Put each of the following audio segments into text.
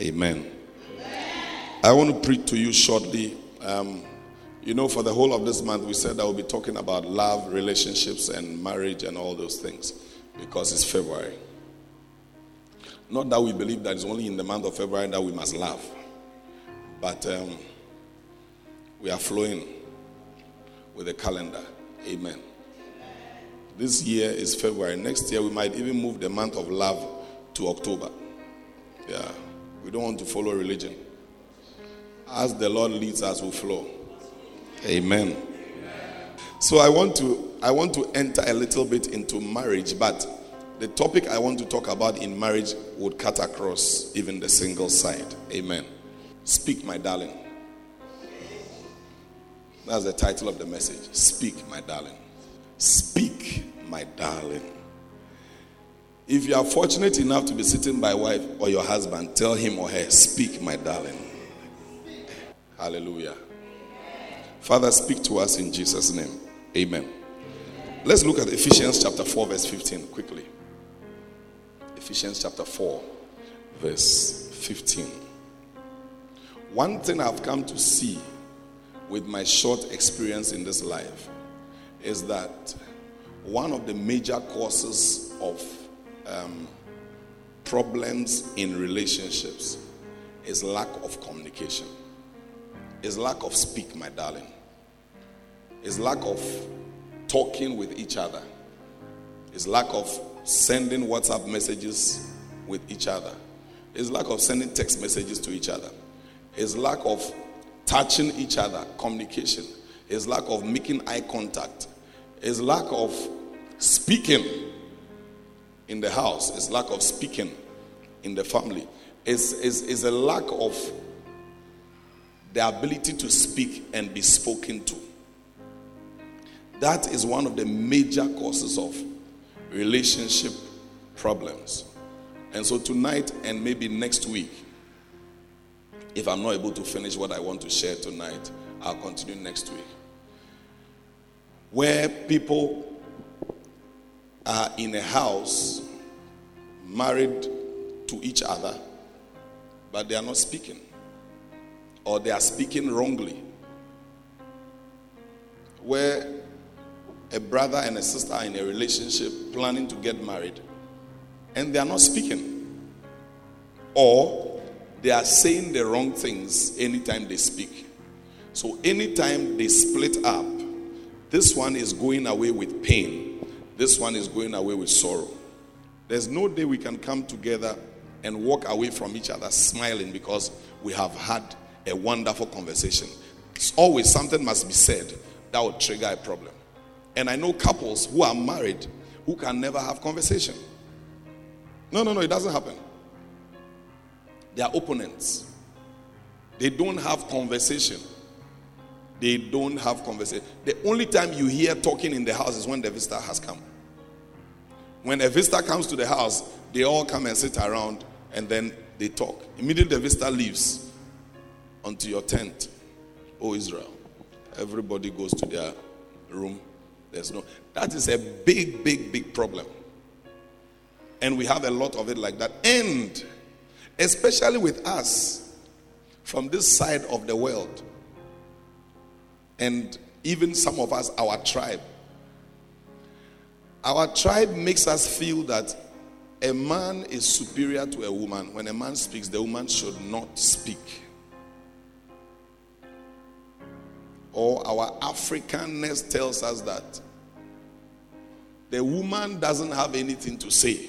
Amen. I want to preach to you shortly. Um, you know, for the whole of this month, we said I will be talking about love, relationships, and marriage and all those things because it's February. Not that we believe that it's only in the month of February that we must love, but um, we are flowing with the calendar. Amen. This year is February. Next year, we might even move the month of love to October. Yeah. We don't want to follow religion. As the Lord leads us, we flow. Amen. So I want to I want to enter a little bit into marriage, but the topic I want to talk about in marriage would cut across even the single side. Amen. Speak, my darling. That's the title of the message. Speak, my darling. Speak, my darling. If you are fortunate enough to be sitting by wife or your husband, tell him or her, Speak, my darling. Hallelujah. Father, speak to us in Jesus' name. Amen. Let's look at Ephesians chapter 4, verse 15 quickly. Ephesians chapter 4, verse 15. One thing I've come to see with my short experience in this life is that one of the major causes of um, problems in relationships is lack of communication, is lack of speak, my darling, is lack of talking with each other, is lack of sending WhatsApp messages with each other, is lack of sending text messages to each other, is lack of touching each other, communication, is lack of making eye contact, is lack of speaking in the house, is lack of speaking in the family, is, is, is a lack of the ability to speak and be spoken to. That is one of the major causes of relationship problems. And so tonight and maybe next week, if I'm not able to finish what I want to share tonight, I'll continue next week. Where people are in a house married to each other, but they are not speaking, or they are speaking wrongly. Where a brother and a sister are in a relationship planning to get married, and they are not speaking, or they are saying the wrong things anytime they speak. So, anytime they split up, this one is going away with pain, this one is going away with sorrow. There's no day we can come together and walk away from each other smiling because we have had a wonderful conversation. It's always something must be said that will trigger a problem. And I know couples who are married who can never have conversation. No, no, no, it doesn't happen. They are opponents. They don't have conversation. They don't have conversation. The only time you hear talking in the house is when the visitor has come. When a visitor comes to the house, they all come and sit around and then they talk. Immediately the visitor leaves onto your tent, oh Israel. Everybody goes to their room. There's no, that is a big, big, big problem. And we have a lot of it like that. And especially with us from this side of the world, and even some of us, our tribe. Our tribe makes us feel that a man is superior to a woman. When a man speaks, the woman should not speak. Or our Africanness tells us that the woman doesn't have anything to say.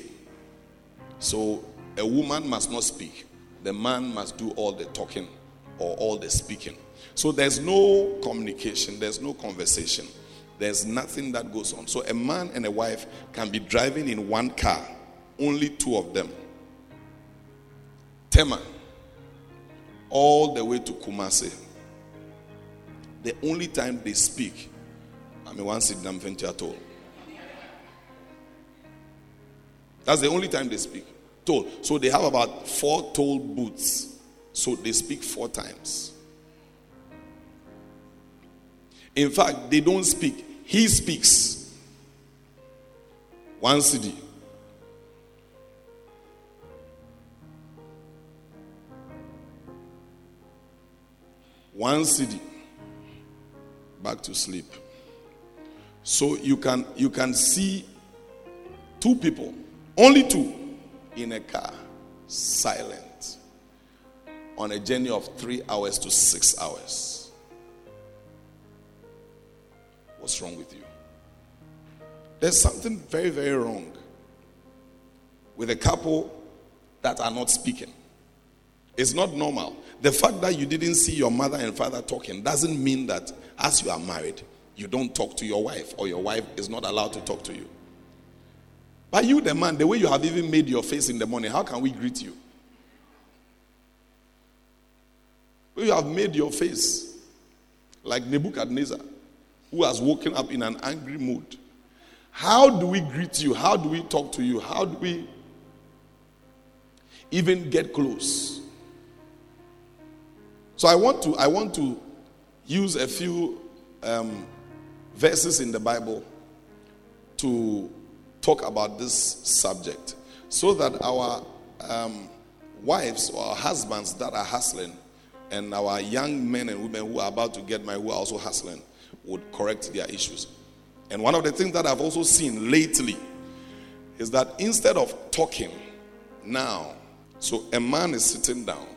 So a woman must not speak. The man must do all the talking or all the speaking. So there's no communication, there's no conversation, there's nothing that goes on. So a man and a wife can be driving in one car, only two of them. Tema, all the way to Kumasi. The only time they speak, I mean, one sit down at all. That's the only time they speak. Toll. So they have about four toll booths. So they speak four times. In fact, they don't speak. He speaks. One cedi. One cedi. Back to sleep. So you can you can see two people, only two, in a car, silent, on a journey of three hours to six hours. What's wrong with you? There's something very, very wrong with a couple that are not speaking. It's not normal. The fact that you didn't see your mother and father talking doesn't mean that as you are married, you don't talk to your wife or your wife is not allowed to talk to you. But you, the man, the way you have even made your face in the morning, how can we greet you? You have made your face like Nebuchadnezzar, who has woken up in an angry mood. How do we greet you? How do we talk to you? How do we even get close? So I want to I want to use a few um, verses in the Bible to talk about this subject so that our um, wives or husbands that are hustling and our young men and women who are about to get married who are also hustling would correct their issues. And one of the things that I've also seen lately is that instead of talking now, so a man is sitting down,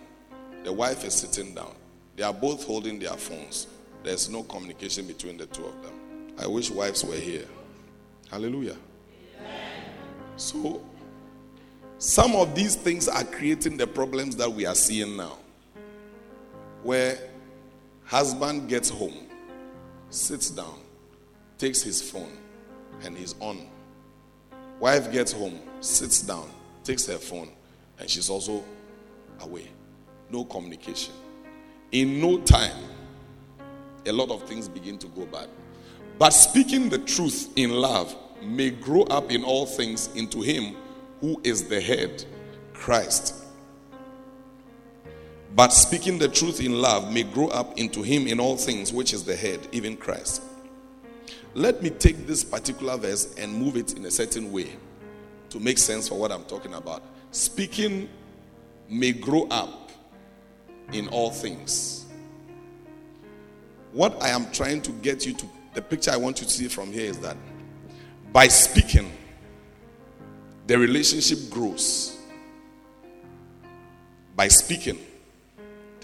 the wife is sitting down, they are both holding their phones. There's no communication between the two of them. I wish wives were here. Hallelujah. So, some of these things are creating the problems that we are seeing now. Where husband gets home, sits down, takes his phone, and he's on. Wife gets home, sits down, takes her phone, and she's also away. No communication. In no time, a lot of things begin to go bad. But speaking the truth in love may grow up in all things into him who is the head, Christ. But speaking the truth in love may grow up into him in all things, which is the head, even Christ. Let me take this particular verse and move it in a certain way to make sense for what I'm talking about. Speaking may grow up in all things. What I am trying to get you to, the picture I want you to see from here is that by speaking, the relationship grows. By speaking,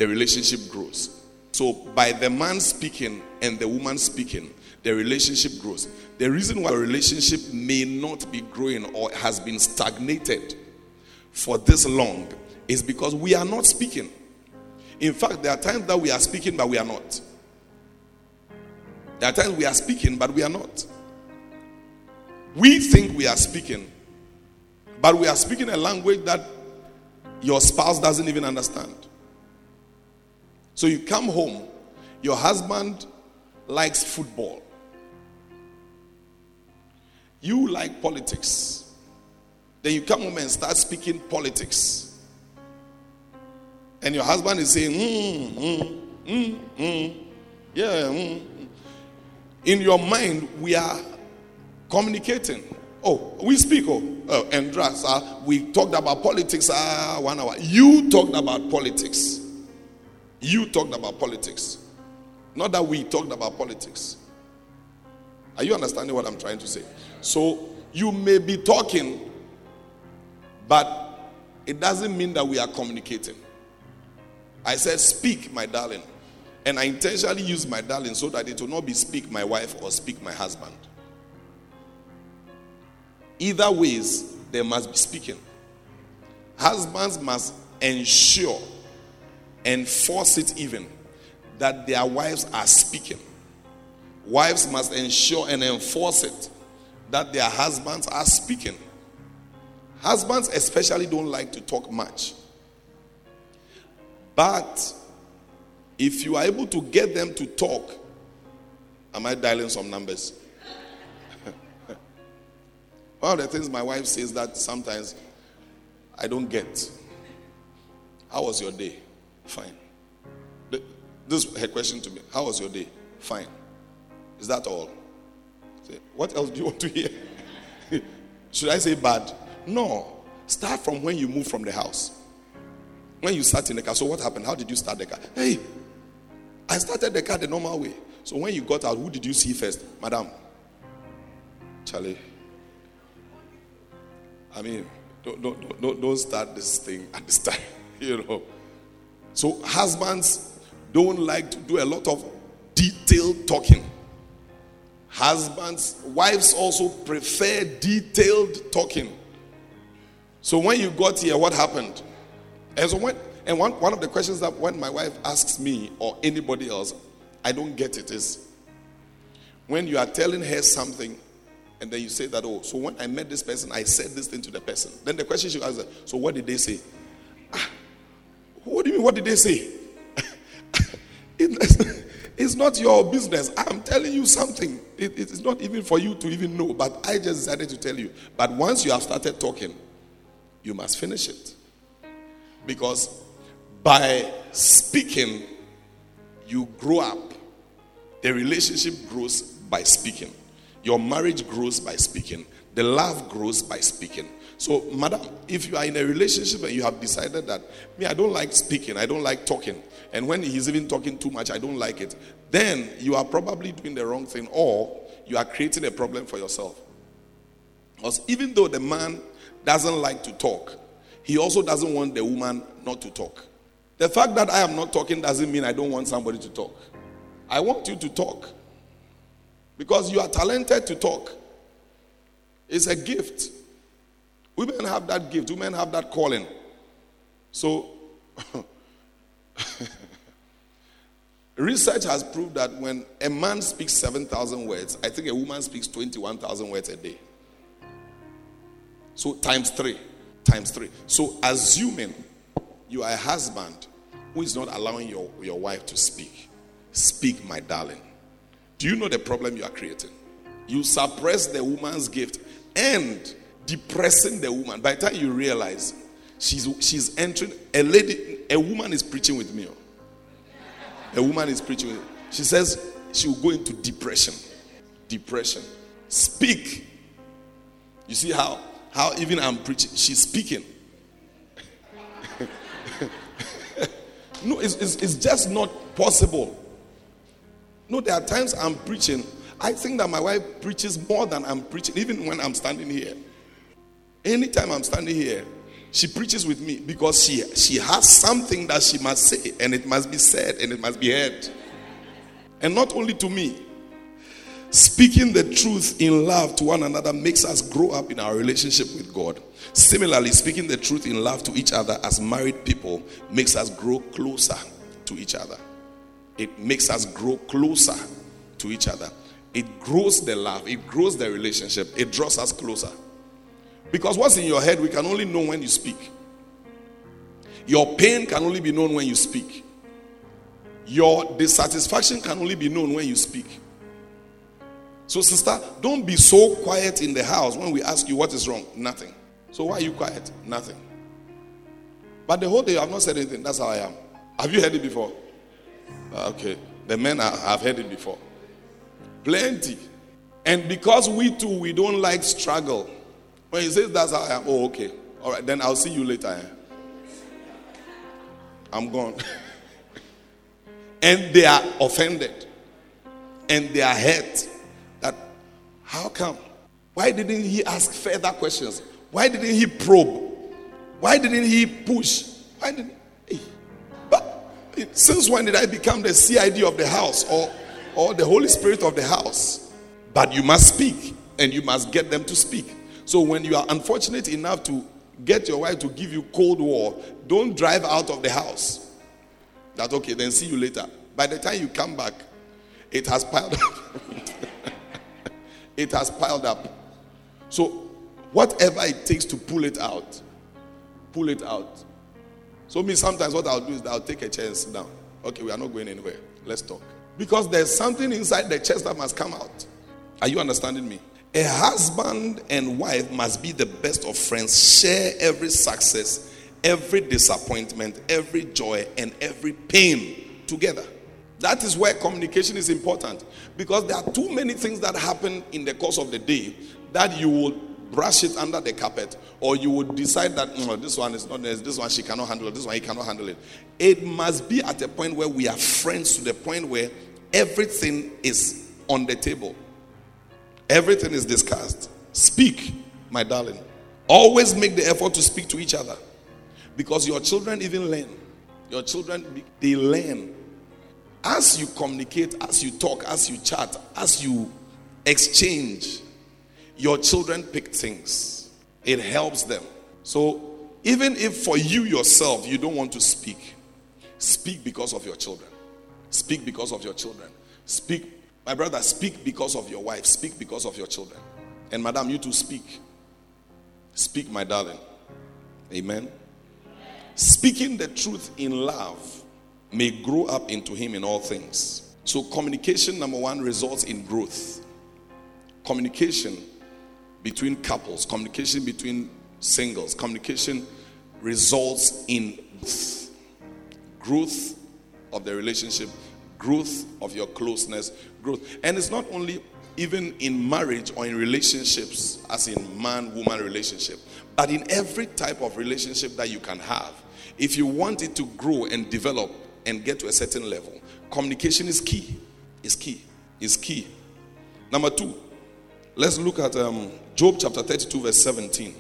the relationship grows. So, by the man speaking and the woman speaking, the relationship grows. The reason why a relationship may not be growing or has been stagnated for this long is because we are not speaking. In fact, there are times that we are speaking, but we are not. There are times we are speaking, but we are not. We think we are speaking, but we are speaking a language that your spouse doesn't even understand. So you come home, your husband likes football. You like politics. Then you come home and start speaking politics. And your husband is saying, mm, mm, mm, mm, yeah, mm, in your mind, we are communicating. Oh, we speak. Oh, uh, and uh, we talked about politics uh, one hour. You talked about politics. You talked about politics. Not that we talked about politics. Are you understanding what I'm trying to say? So you may be talking, but it doesn't mean that we are communicating. I said, Speak, my darling. And I intentionally use my darling so that it will not be speak my wife or speak my husband. Either ways, they must be speaking. Husbands must ensure and force it even that their wives are speaking. Wives must ensure and enforce it that their husbands are speaking. Husbands, especially, don't like to talk much. But if you are able to get them to talk, am I dialing some numbers? One of the things my wife says that sometimes I don't get. How was your day? Fine. This her question to me. How was your day? Fine. Is that all? Say, what else do you want to hear? Should I say bad? No. Start from when you moved from the house. When you sat in the car. So what happened? How did you start the car? Hey, I started the car the normal way. So when you got out, who did you see first? Madam. Charlie. I mean, don't, don't, don't, don't start this thing at this time, you know. So husbands don't like to do a lot of detailed talking. Husbands, wives also prefer detailed talking. So when you got here, what happened? And so when and one, one of the questions that when my wife asks me or anybody else, I don't get it is when you are telling her something and then you say that, oh, so when I met this person, I said this thing to the person. Then the question she asks, so what did they say? What did they say? it's not your business. I'm telling you something. It, it is not even for you to even know, but I just decided to tell you. But once you have started talking, you must finish it. Because by speaking, you grow up. The relationship grows by speaking. Your marriage grows by speaking. The love grows by speaking. So, madam, if you are in a relationship and you have decided that, me, I don't like speaking, I don't like talking, and when he's even talking too much, I don't like it, then you are probably doing the wrong thing or you are creating a problem for yourself. Because even though the man doesn't like to talk, he also doesn't want the woman not to talk. The fact that I am not talking doesn't mean I don't want somebody to talk. I want you to talk because you are talented to talk. It's a gift. Women have that gift, women have that calling. So, research has proved that when a man speaks 7,000 words, I think a woman speaks 21,000 words a day. So, times three times three. So, assuming you are a husband who is not allowing your, your wife to speak, speak, my darling. Do you know the problem you are creating? You suppress the woman's gift and depressing the woman. By the time you realize she's she's entering, a lady, a woman is preaching with me. Oh. A woman is preaching with me. She says she will go into depression. Depression. Speak. You see how how even I'm preaching, she's speaking. no, it's, it's, it's just not possible. No, there are times I'm preaching. I think that my wife preaches more than I'm preaching, even when I'm standing here. Anytime I'm standing here, she preaches with me because she, she has something that she must say, and it must be said, and it must be heard. And not only to me, Speaking the truth in love to one another makes us grow up in our relationship with God. Similarly, speaking the truth in love to each other as married people makes us grow closer to each other. It makes us grow closer to each other. It grows the love, it grows the relationship, it draws us closer. Because what's in your head, we can only know when you speak. Your pain can only be known when you speak. Your dissatisfaction can only be known when you speak. So, sister, don't be so quiet in the house when we ask you what is wrong. Nothing. So, why are you quiet? Nothing. But the whole day I've not said anything. That's how I am. Have you heard it before? Ah, okay. The men have heard it before. Plenty. And because we too, we don't like struggle. When he says that's how I am, oh, okay. All right, then I'll see you later. Eh? I'm gone. and they are offended. And they are hurt That how come? Why didn't he ask further questions? Why didn't he probe? Why didn't he push? Why didn't he? But since when did I become the CID of the house or, or the Holy Spirit of the house? But you must speak and you must get them to speak. So when you are unfortunate enough to get your wife to give you cold war, don't drive out of the house. That okay, then see you later. By the time you come back, it has piled up. it has piled up. So, whatever it takes to pull it out, pull it out. So, me sometimes what I'll do is I'll take a chance down. Okay, we are not going anywhere. Let's talk. Because there's something inside the chest that must come out. Are you understanding me? A husband and wife must be the best of friends, share every success, every disappointment, every joy, and every pain together. That is where communication is important because there are too many things that happen in the course of the day that you will brush it under the carpet, or you would decide that no, this one is not this one she cannot handle it, this one he cannot handle it. It must be at a point where we are friends to the point where everything is on the table. Everything is discussed. Speak, my darling. Always make the effort to speak to each other. Because your children even learn. Your children, they learn. As you communicate, as you talk, as you chat, as you exchange, your children pick things. It helps them. So, even if for you yourself you don't want to speak, speak because of your children. Speak because of your children. Speak, my brother, speak because of your wife. Speak because of your children. And madam, you too speak. Speak, my darling. Amen. Speaking the truth in love may grow up into him in all things. So, communication, number one, results in growth. Communication between couples, communication between singles, communication results in growth, of the relationship, growth of your closeness, growth. And it's not only even in marriage or in relationships, as in man woman relationship, but in every type of relationship that you can have. If you want it to grow and develop and get to a certain level, communication is key. Is key. Is key. Number two, let's look at um, Job chapter 32, verse 17.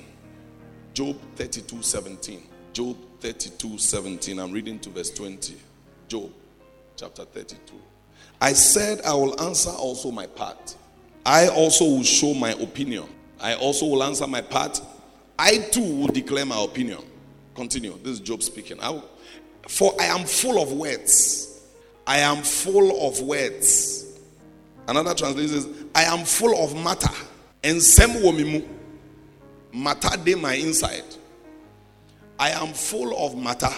Job 32, 17. Job 32, 17. I'm reading to verse 20. Job chapter 32. I said, I will answer also my part. I also will show my opinion. I also will answer my part. I too will declare my opinion. Continue. This is Job speaking. I will, for I am full of words. I am full of words. Another translation says, I am full of matter. And sem womimu. Matter de my inside. I am full of matter.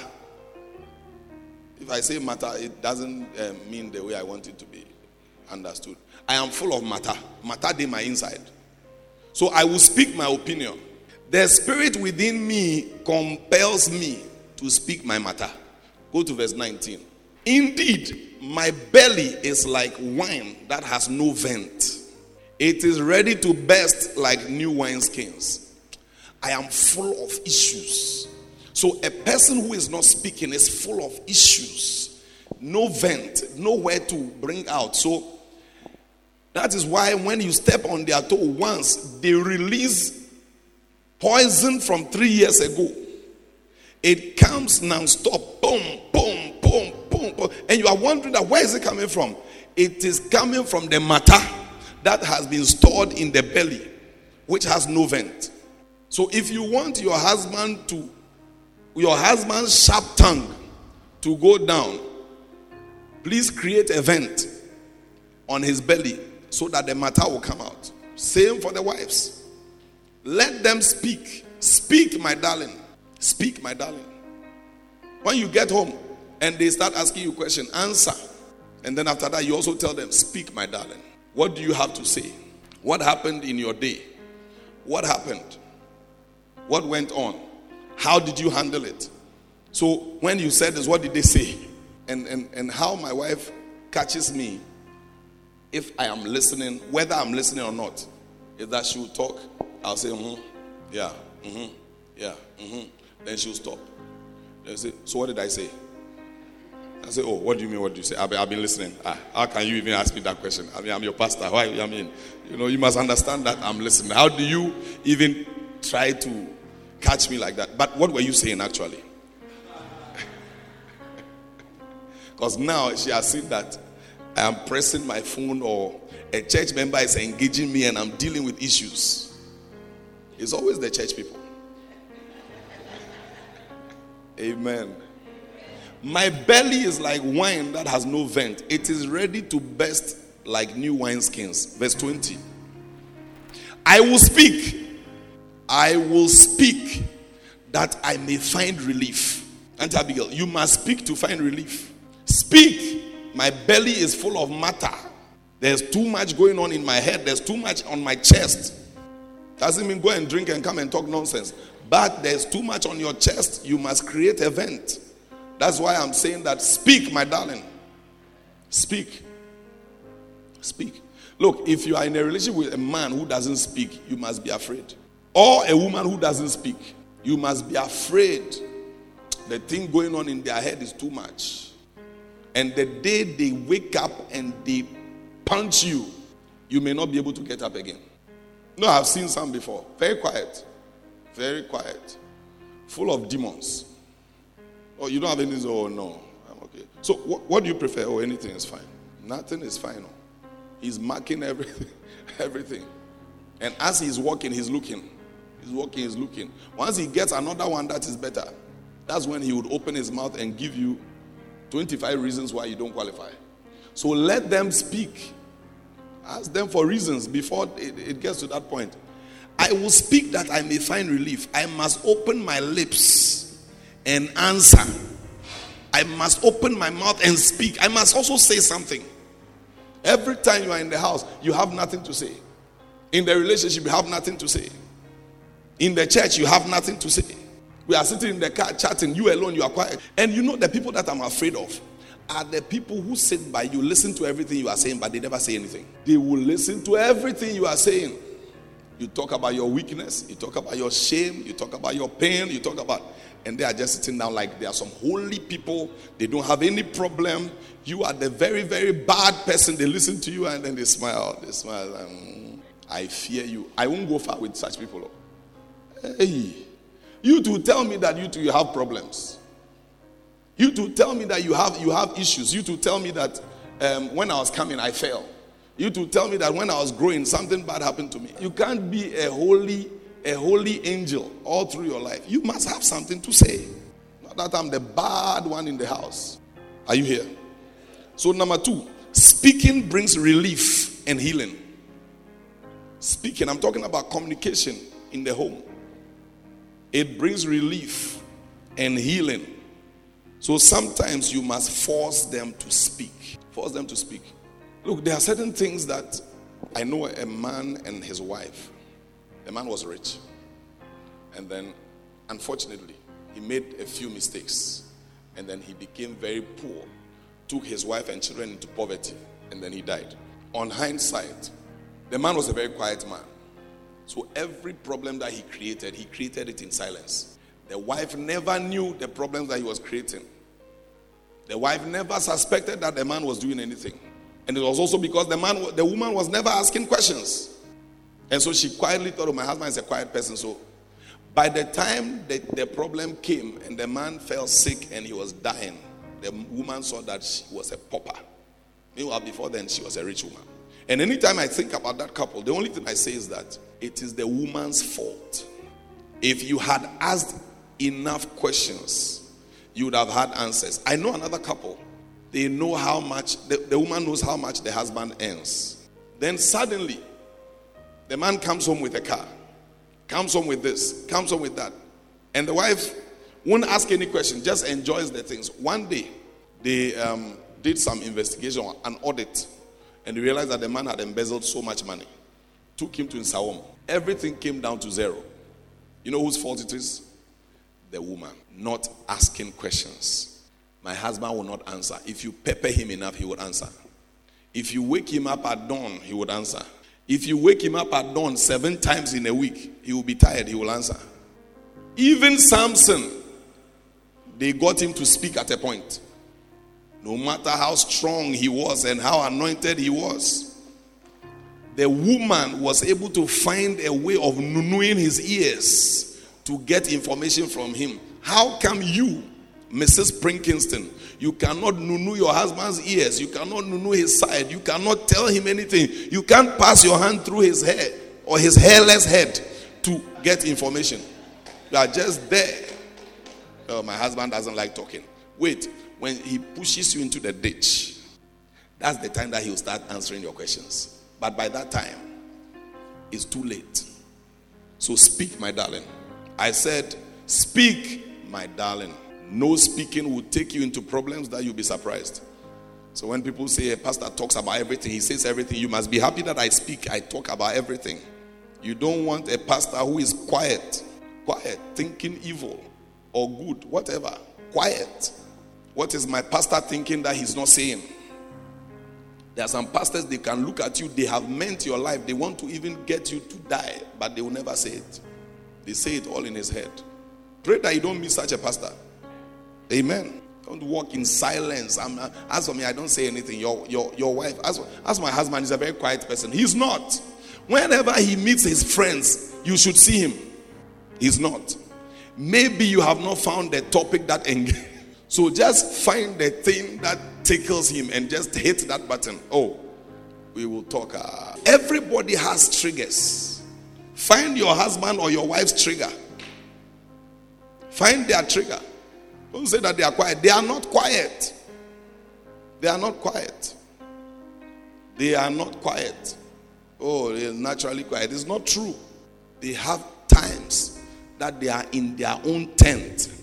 If I say matter, it doesn't uh, mean the way I want it to be understood. I am full of matter. Matter in my inside. So I will speak my opinion. The spirit within me compels me to speak my matter. Go to verse 19. Indeed, my belly is like wine that has no vent. It is ready to burst like new wineskins. I am full of issues. So a person who is not speaking is full of issues. No vent, nowhere to bring out. So that is why when you step on their toe once, they release poison from three years ago. It comes non-stop, boom, boom, boom, boom, boom. And you are wondering that where is it coming from? It is coming from the matter that has been stored in the belly, which has no vent. So if you want your husband to, your husband's sharp tongue to go down, please create a vent on his belly so that the matter will come out. Same for the wives. Let them speak. Speak, my darling. Speak, my darling. When you get home and they start asking you question, answer. And then after that, you also tell them, Speak, my darling. What do you have to say? What happened in your day? What happened? What went on? How did you handle it? So when you said this, what did they say? And, and, and how my wife catches me if I am listening, whether I'm listening or not, if that she will talk, I'll say, mm-hmm, yeah, mm-hmm, yeah, mm-hmm. Then she'll stop. Then say, so what did I say? I say, oh, what do you mean? What do you say? I've been, I've been listening. Ah, how can you even ask me that question? I mean, I'm your pastor. Why? I mean, you know, you must understand that I'm listening. How do you even try to catch me like that? But what were you saying actually? Because now she has seen that I am pressing my phone or a church member is engaging me and I'm dealing with issues. It's always the church people. Amen. My belly is like wine that has no vent. It is ready to burst like new wineskins. Verse 20. I will speak. I will speak that I may find relief. Aunt Abigail, you must speak to find relief. Speak my belly is full of matter. There's too much going on in my head. There's too much on my chest. Doesn't mean go and drink and come and talk nonsense. But there's too much on your chest. You must create a vent. That's why I'm saying that speak, my darling. Speak. Speak. Look, if you are in a relationship with a man who doesn't speak, you must be afraid. Or a woman who doesn't speak. You must be afraid the thing going on in their head is too much. And the day they wake up and they punch you, you may not be able to get up again. No, I've seen some before. Very quiet. Very quiet. Full of demons. Oh, you don't have anything? Oh, no. I'm okay. So, what, what do you prefer? Oh, anything is fine. Nothing is final. He's marking everything. everything. And as he's walking, he's looking. He's walking, he's looking. Once he gets another one that is better, that's when he would open his mouth and give you 25 reasons why you don't qualify. So let them speak. Ask them for reasons before it, it gets to that point. I will speak that I may find relief. I must open my lips and answer. I must open my mouth and speak. I must also say something. Every time you are in the house, you have nothing to say. In the relationship, you have nothing to say. In the church, you have nothing to say. We are sitting in the car chatting, you alone, you are quiet. And you know the people that I'm afraid of are the people who sit by you, listen to everything you are saying, but they never say anything. They will listen to everything you are saying. You talk about your weakness, you talk about your shame, you talk about your pain, you talk about, and they are just sitting down like they are some holy people. They don't have any problem. You are the very, very bad person. They listen to you and then they smile. They smile. And, I fear you. I won't go far with such people. Hey, you to tell me that you two you have problems. You to tell me that you have you have issues. You to tell me that um, when I was coming I fell. You to tell me that when I was growing something bad happened to me. You can't be a holy a holy angel all through your life. You must have something to say. Not that I'm the bad one in the house. Are you here? So number two, speaking brings relief and healing. Speaking, I'm talking about communication in the home. It brings relief and healing. So sometimes you must force them to speak. Force them to speak. Look, there are certain things that I know a man and his wife. The man was rich. And then, unfortunately, he made a few mistakes. And then he became very poor, took his wife and children into poverty, and then he died. On hindsight, the man was a very quiet man. So every problem that he created, he created it in silence. The wife never knew the problems that he was creating. The wife never suspected that the man was doing anything. And it was also because the man, the woman was never asking questions. And so she quietly thought, oh, my husband is a quiet person. So by the time the, the problem came and the man fell sick and he was dying, the woman saw that she was a pauper. Meanwhile, before then, she was a rich woman. And anytime I think about that couple, the only thing I say is that it is the woman's fault. If you had asked enough questions, you would have had answers. I know another couple. They know how much, the, the woman knows how much the husband earns. Then suddenly, the man comes home with a car, comes home with this, comes home with that. And the wife won't ask any question, just enjoys the things. One day, they um, did some investigation, an audit, and realized that the man had embezzled so much money. Took him to Nsawam. Everything came down to zero. You know whose fault it is? The woman. Not asking questions. My husband will not answer. If you pepper him enough, he will answer. If you wake him up at dawn, he would answer. If you wake him up at dawn seven times in a week, he will be tired, he will answer. Even Samson, they got him to speak at a point. No matter how strong he was and how anointed he was, the woman was able to find a way of nunuing his ears to get information from him. How come you, Mrs. Prinkinston, you cannot nunu your husband's ears, you cannot nunu his side, you cannot tell him anything, you can't pass your hand through his hair or his hairless head to get information. You are just there. Oh, my husband doesn't like talking. Wait, when he pushes you into the ditch, that's the time that he'll start answering your questions. But by that time, it's too late. So speak, my darling. I said, Speak, my darling. No speaking will take you into problems that you'll be surprised. So when people say a pastor talks about everything, he says everything, you must be happy that I speak, I talk about everything. You don't want a pastor who is quiet, quiet, thinking evil or good, whatever. Quiet. What is my pastor thinking that he's not saying? There are some pastors, they can look at you, they have meant your life, they want to even get you to die, but they will never say it. They say it all in his head. Pray that you don't meet such a pastor. Amen. Don't walk in silence. I'm, uh, as for me, I don't say anything. Your, your, your wife, as, as my husband is a very quiet person. He's not. Whenever he meets his friends, you should see him. He's not. Maybe you have not found the topic that engages. So just find the thing that tickles him and just hit that button. Oh, we will talk. Uh, everybody has triggers. Find your husband or your wife's trigger. Find their trigger. Don't say that they are quiet. They are not quiet. They are not quiet. They are not quiet. Oh, they're naturally quiet. It's not true. They have times that they are in their own tent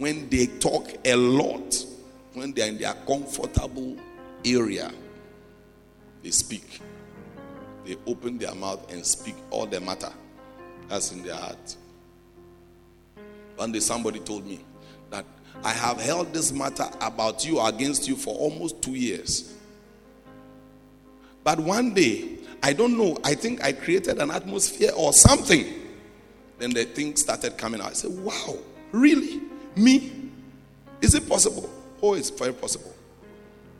when they talk a lot, when they are in their comfortable area, they speak. They open their mouth and speak all the matter that's in their heart. One day somebody told me that I have held this matter about you against you for almost two years. But one day, I don't know, I think I created an atmosphere or something. Then the thing started coming out. I said, Wow, really? Me? Is it possible? Oh, it's very possible.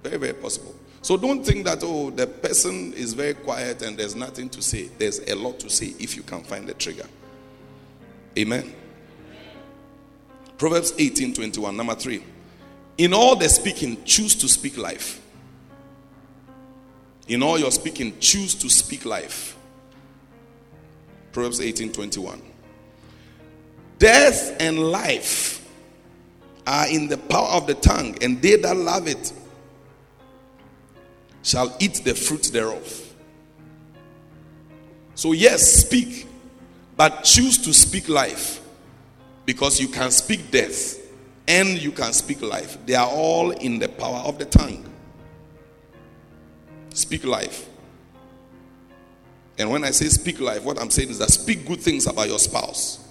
Very, very possible. So don't think that, oh, the person is very quiet and there's nothing to say. There's a lot to say if you can find the trigger. Amen. Proverbs 18 21, number three. In all the speaking, choose to speak life. In all your speaking, choose to speak life. Proverbs 18 21. Death and life are in the power of the tongue, and they that love it shall eat the fruit thereof. So, yes, speak, but choose to speak life because you can speak death and you can speak life. They are all in the power of the tongue. Speak life. And when I say speak life, what I'm saying is that speak good things about your spouse.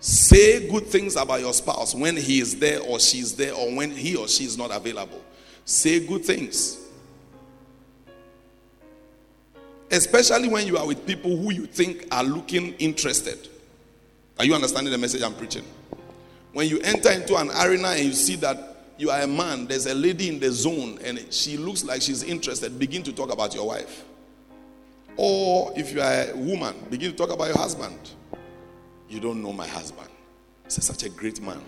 Say good things about your spouse when he is there or she is there or when he or she is not available. Say good things. Especially when you are with people who you think are looking interested. Are you understanding the message I'm preaching? When you enter into an arena and you see that you are a man, there's a lady in the zone and she looks like she's interested, begin to talk about your wife. Or if you are a woman, begin to talk about your husband. You don't know my husband. He's such a great man.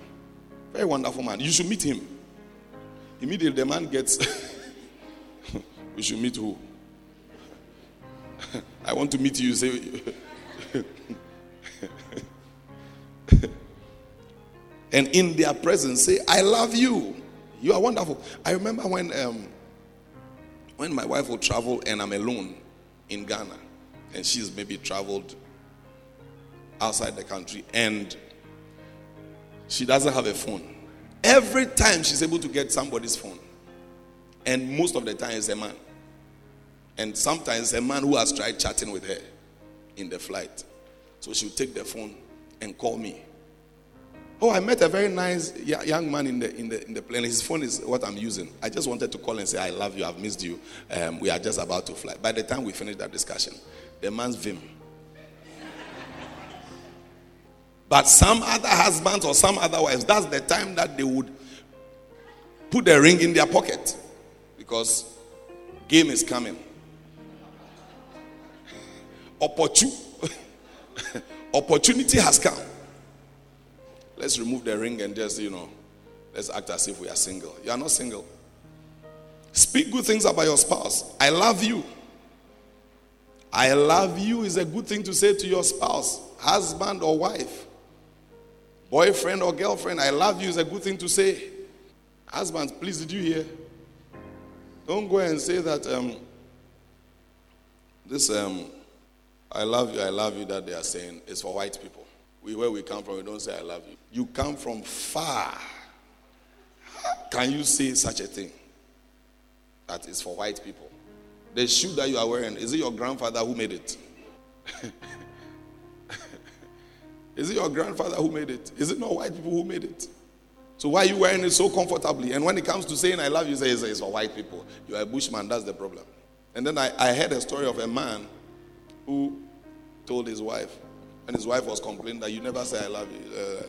Very wonderful man. You should meet him. Immediately the man gets, we should meet who? I want to meet you. Say, and in their presence, say, I love you. You are wonderful. I remember when um, when my wife will travel and I'm alone in Ghana, and she's maybe traveled outside the country and she doesn't have a phone. Every time she's able to get somebody's phone, and most of the time it's a man. And sometimes a man who has tried chatting with her in the flight. So she'll take the phone and call me. Oh, I met a very nice young man in the in the in the plane. His phone is what I'm using. I just wanted to call and say I love you. I've missed you. Um, we are just about to fly. By the time we finish that discussion, the man's vim But some other husbands or some other wives, that's the time that they would put the ring in their pocket because game is coming. Opportun- Opportunity has come. Let's remove the ring and just, you know, let's act as if we are single. You are not single. Speak good things about your spouse. I love you. I love you is a good thing to say to your spouse, husband or wife. Boyfriend or girlfriend, I love you is a good thing to say. Husbands, please, did you hear? Don't go and say that um, this um, I love you, I love you that they are saying is for white people. We where we come from, we don't say I love you. You come from far. can you say such a thing? That is for white people. The shoe that you are wearing, is it your grandfather who made it? Is it your grandfather who made it? Is it not white people who made it? So why are you wearing it so comfortably? And when it comes to saying I love you, say it's, for white people. You are a bushman, that's the problem. And then I, I heard a story of a man who told his wife, and his wife was complaining that you never say I love you. Uh,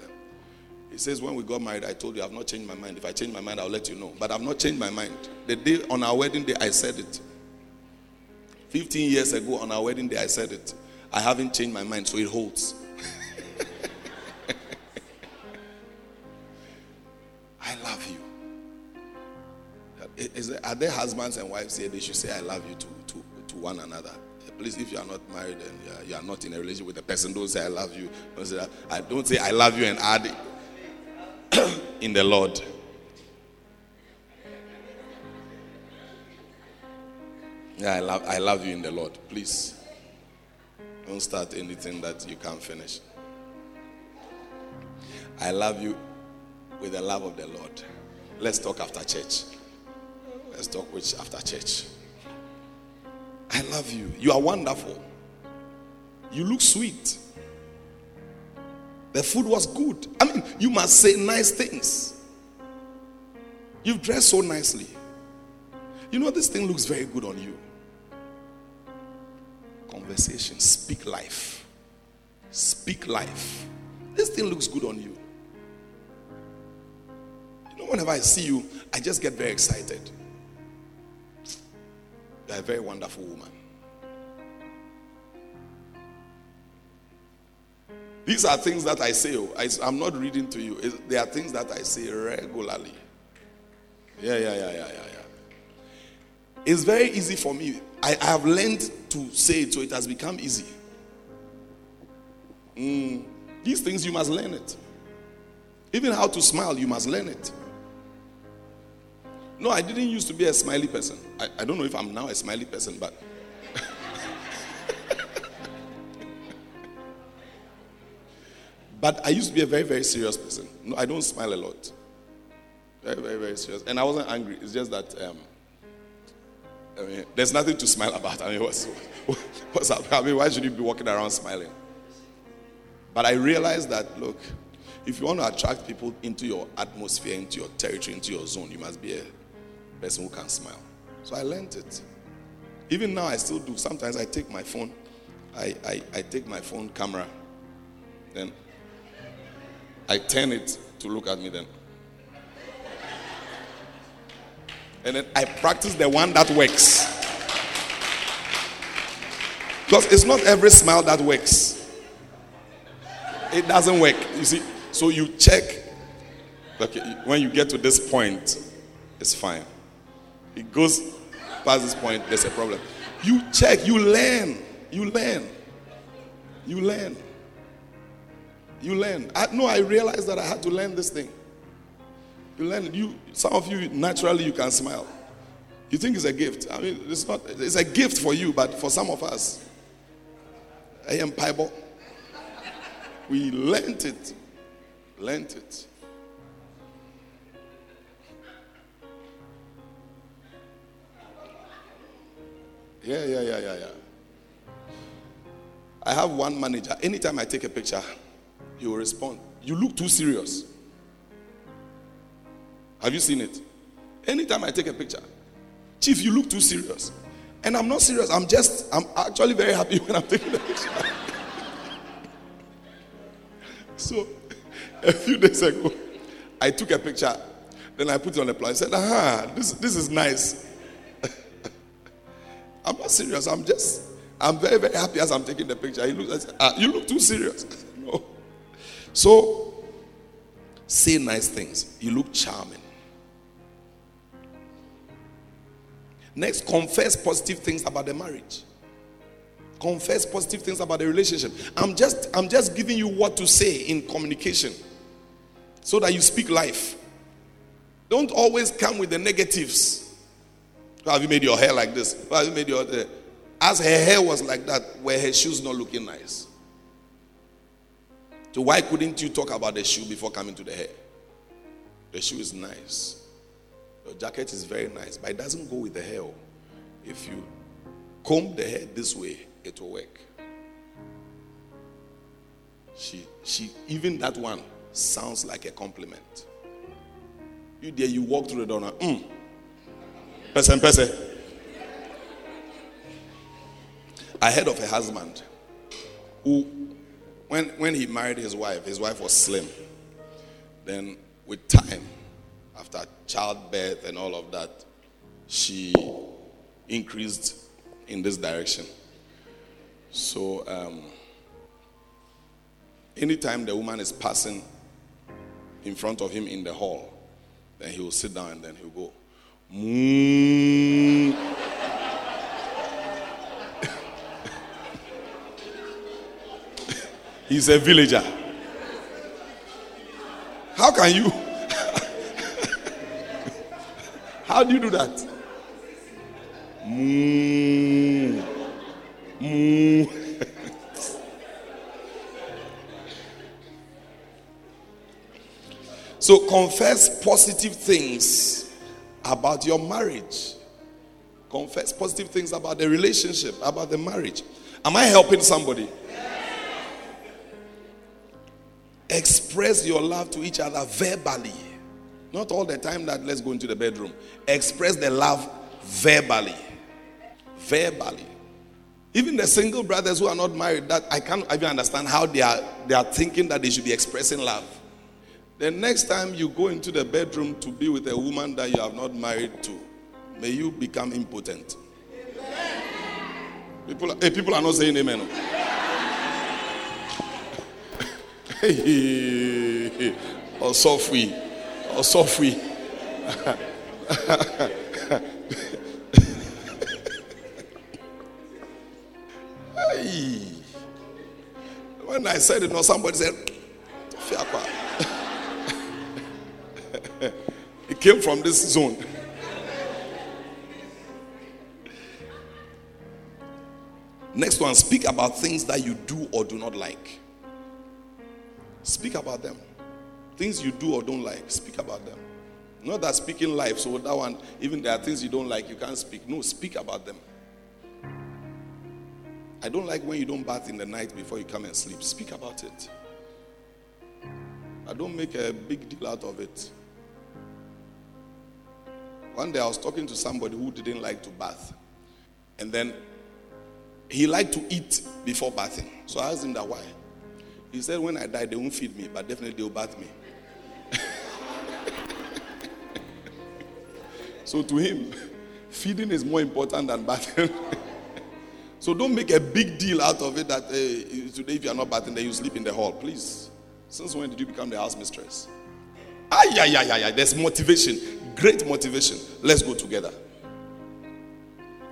he says, When we got married, I told you I've not changed my mind. If I change my mind, I'll let you know. But I've not changed my mind. The day on our wedding day, I said it. 15 years ago, on our wedding day, I said it. I haven't changed my mind, so it holds. I love you. Is there, are there husbands and wives here? They should say, I love you to, to, to one another. Please, if you are not married and you are, not in a relationship with a person, don't say, I love you. Don't say, I don't say, I love you and add in the Lord. Yeah, I love, I love you in the Lord. Please. Don't start anything that you can't finish. I love you with the love of the Lord. Let's talk after church. Let's talk which after church. I love you. You are wonderful. You look sweet. The food was good. I mean, you must say nice things. You've dressed so nicely. You know, this thing looks very good on you. Conversation. Speak life. Speak life. This thing looks good on you. Whenever I see you, I just get very excited. You're a very wonderful woman. These are things that I say. Oh, I, am not reading to you. They are things that I say regularly. Yeah, yeah, yeah, yeah, yeah, yeah. It's very easy for me. I, I have learned to say it, so it has become easy. Mm, these things you must learn it. Even how to smile, you must learn it. No, I didn't used to be a smiley person. I, I don't know if I'm now a smiley person, but But I used to be a very, very serious person. No, I don't smile a lot. Very, very, very serious. And I wasn't angry. It's just that um, I mean, there's nothing to smile about. I mean, what's, what's up? I mean, why should you be walking around smiling? But I realized that, look, if you want to attract people into your atmosphere, into your territory, into your zone, you must be a person who can smile. So I learned it. Even now, I still do. Sometimes I take my phone, I, I, I take my phone camera, then I turn it to look at me then. And then I practice the one that works. Because it's not every smile that works. It doesn't work. You see, so you check. Okay, when you get to this point, it's fine. It goes past this point, there's a problem. You check, you learn, you learn, you learn. You learn. I, no, I realized that I had to learn this thing. You learn. You, some of you naturally you can smile. You think it's a gift. I mean, it's not. It's a gift for you, but for some of us, I am Bible. We learned it. Learned it. Yeah, yeah, yeah, yeah, yeah. I have one manager. Anytime I take a picture, he will respond. You look too serious. Have you seen it? Anytime I take a picture, Chief, you look too serious. And I'm not serious. I'm just, I'm actually very happy when I'm taking the picture. so, a few days ago, I took a picture. Then I put it on the plan. I said, aha, this, this is nice. I'm not serious. I'm just, I'm very, very happy as I'm taking the picture. He looks, said, ah, you look too serious. no. So, say nice things. You look charming. Next, confess positive things about the marriage. Confess positive things about the relationship. I'm just I'm just giving you what to say in communication so that you speak life. Don't always come with the negatives. Why have you made your hair like this? Why have you made your hair? As her hair was like that, were her shoes not looking nice? So why couldn't you talk about the shoe before coming to the hair? The shoe is nice. Your jacket is very nice, but it doesn't go with the hair. If you comb the hair this way, it will work. She, she, even that one sounds like a compliment. You there, you walk through the door now. Mm. Person, person. I heard of a husband who, when, when he married his wife, his wife was slim. Then, with time, after childbirth and all of that, she increased in this direction. So, um, anytime the woman is passing in front of him in the hall, then he will sit down and then he'll go, He's a villager. How can you? How do you do that? So confess positive things about your marriage. Confess positive things about the relationship, about the marriage. Am I helping somebody? Express your love to each other verbally. Not all the time that let's go into the bedroom. Express the love verbally. Verbally. Even the single brothers who are not married, that I can't even understand how they are they are thinking that they should be expressing love. The next time you go into the bedroom to be with a woman that you have not married to, may you become impotent. People, hey, people are not saying amen. hey, or softly, or softly. hey. When I said it, no, somebody said. It came from this zone. Next one speak about things that you do or do not like. Speak about them. Things you do or don't like, speak about them. Not that speaking life, so that one, even there are things you don't like, you can't speak. No, speak about them. I don't like when you don't bath in the night before you come and sleep. Speak about it. I don't make a big deal out of it. One day I was talking to somebody who didn't like to bath. And then he liked to eat before bathing. So I asked him that why. He said, When I die, they won't feed me, but definitely they'll bath me. so to him, feeding is more important than bathing. so don't make a big deal out of it that uh, today, if you are not bathing, then you sleep in the hall. Please. Since when did you become the house mistress? Ah, yeah, yeah, yeah, yeah. There's motivation. Great motivation. Let's go together.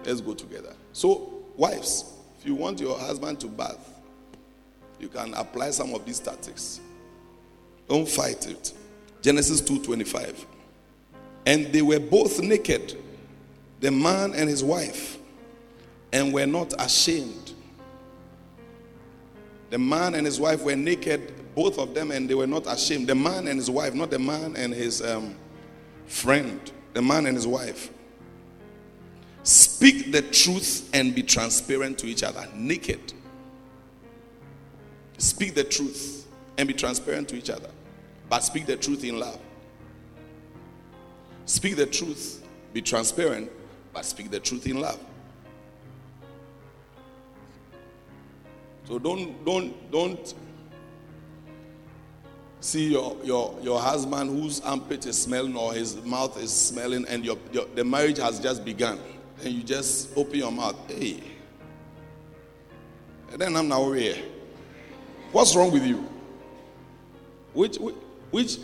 Let's go together. So, wives, if you want your husband to bath, you can apply some of these tactics. Don't fight it. Genesis 2:25. And they were both naked, the man and his wife, and were not ashamed. The man and his wife were naked, both of them, and they were not ashamed. The man and his wife, not the man and his um, friend, the man and his wife. Speak the truth and be transparent to each other, naked. Speak the truth and be transparent to each other, but speak the truth in love. Speak the truth, be transparent, but speak the truth in love. So don't don't don't see your, your, your husband whose armpit is smelling or his mouth is smelling and your, your, the marriage has just begun. And you just open your mouth. Hey. And then i'm now here. What's wrong with you? Which, which which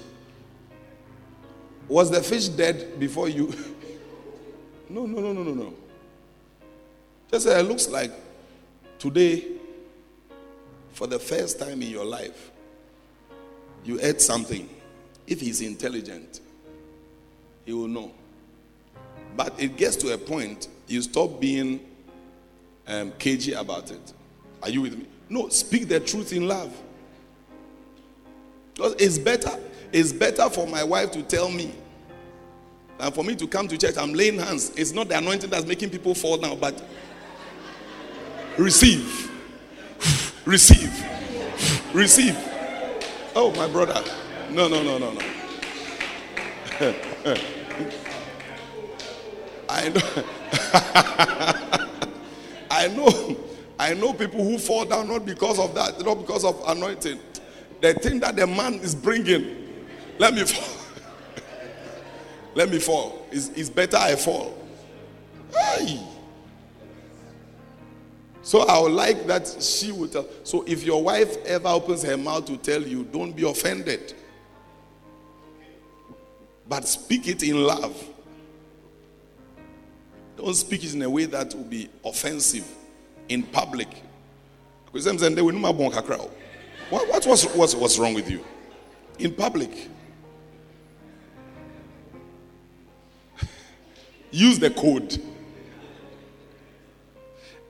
was the fish dead before you? No no no no no no. Just say it looks like today for the first time in your life you ate something. If he's intelligent, he will know. But it gets to a point, you stop being um, cagey about it. Are you with me? No, speak the truth in love. Because it's better, it's better for my wife to tell me than for me to come to church. I'm laying hands. It's not the anointing that's making people fall down, but receive, receive, receive. Oh, my brother. No, no, no, no, no. I know. I know. I know people who fall down not because of that, not because of anointing. The thing that the man is bringing, let me fall. let me fall. It's, it's better I fall. Hey. So I would like that she would tell. So if your wife ever opens her mouth to tell you, don't be offended. But speak it in love. Don't speak it in a way that will be offensive in public. What, what was what's, what's wrong with you? In public. Use the code.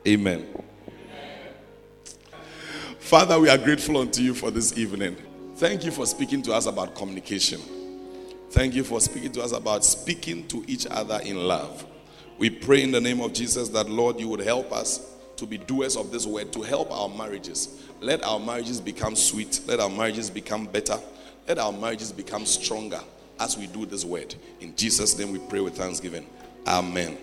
Amen. Father, we are grateful unto you for this evening. Thank you for speaking to us about communication. Thank you for speaking to us about speaking to each other in love. We pray in the name of Jesus that, Lord, you would help us to be doers of this word, to help our marriages. Let our marriages become sweet. Let our marriages become better. Let our marriages become stronger as we do this word. In Jesus' name we pray with thanksgiving. Amen.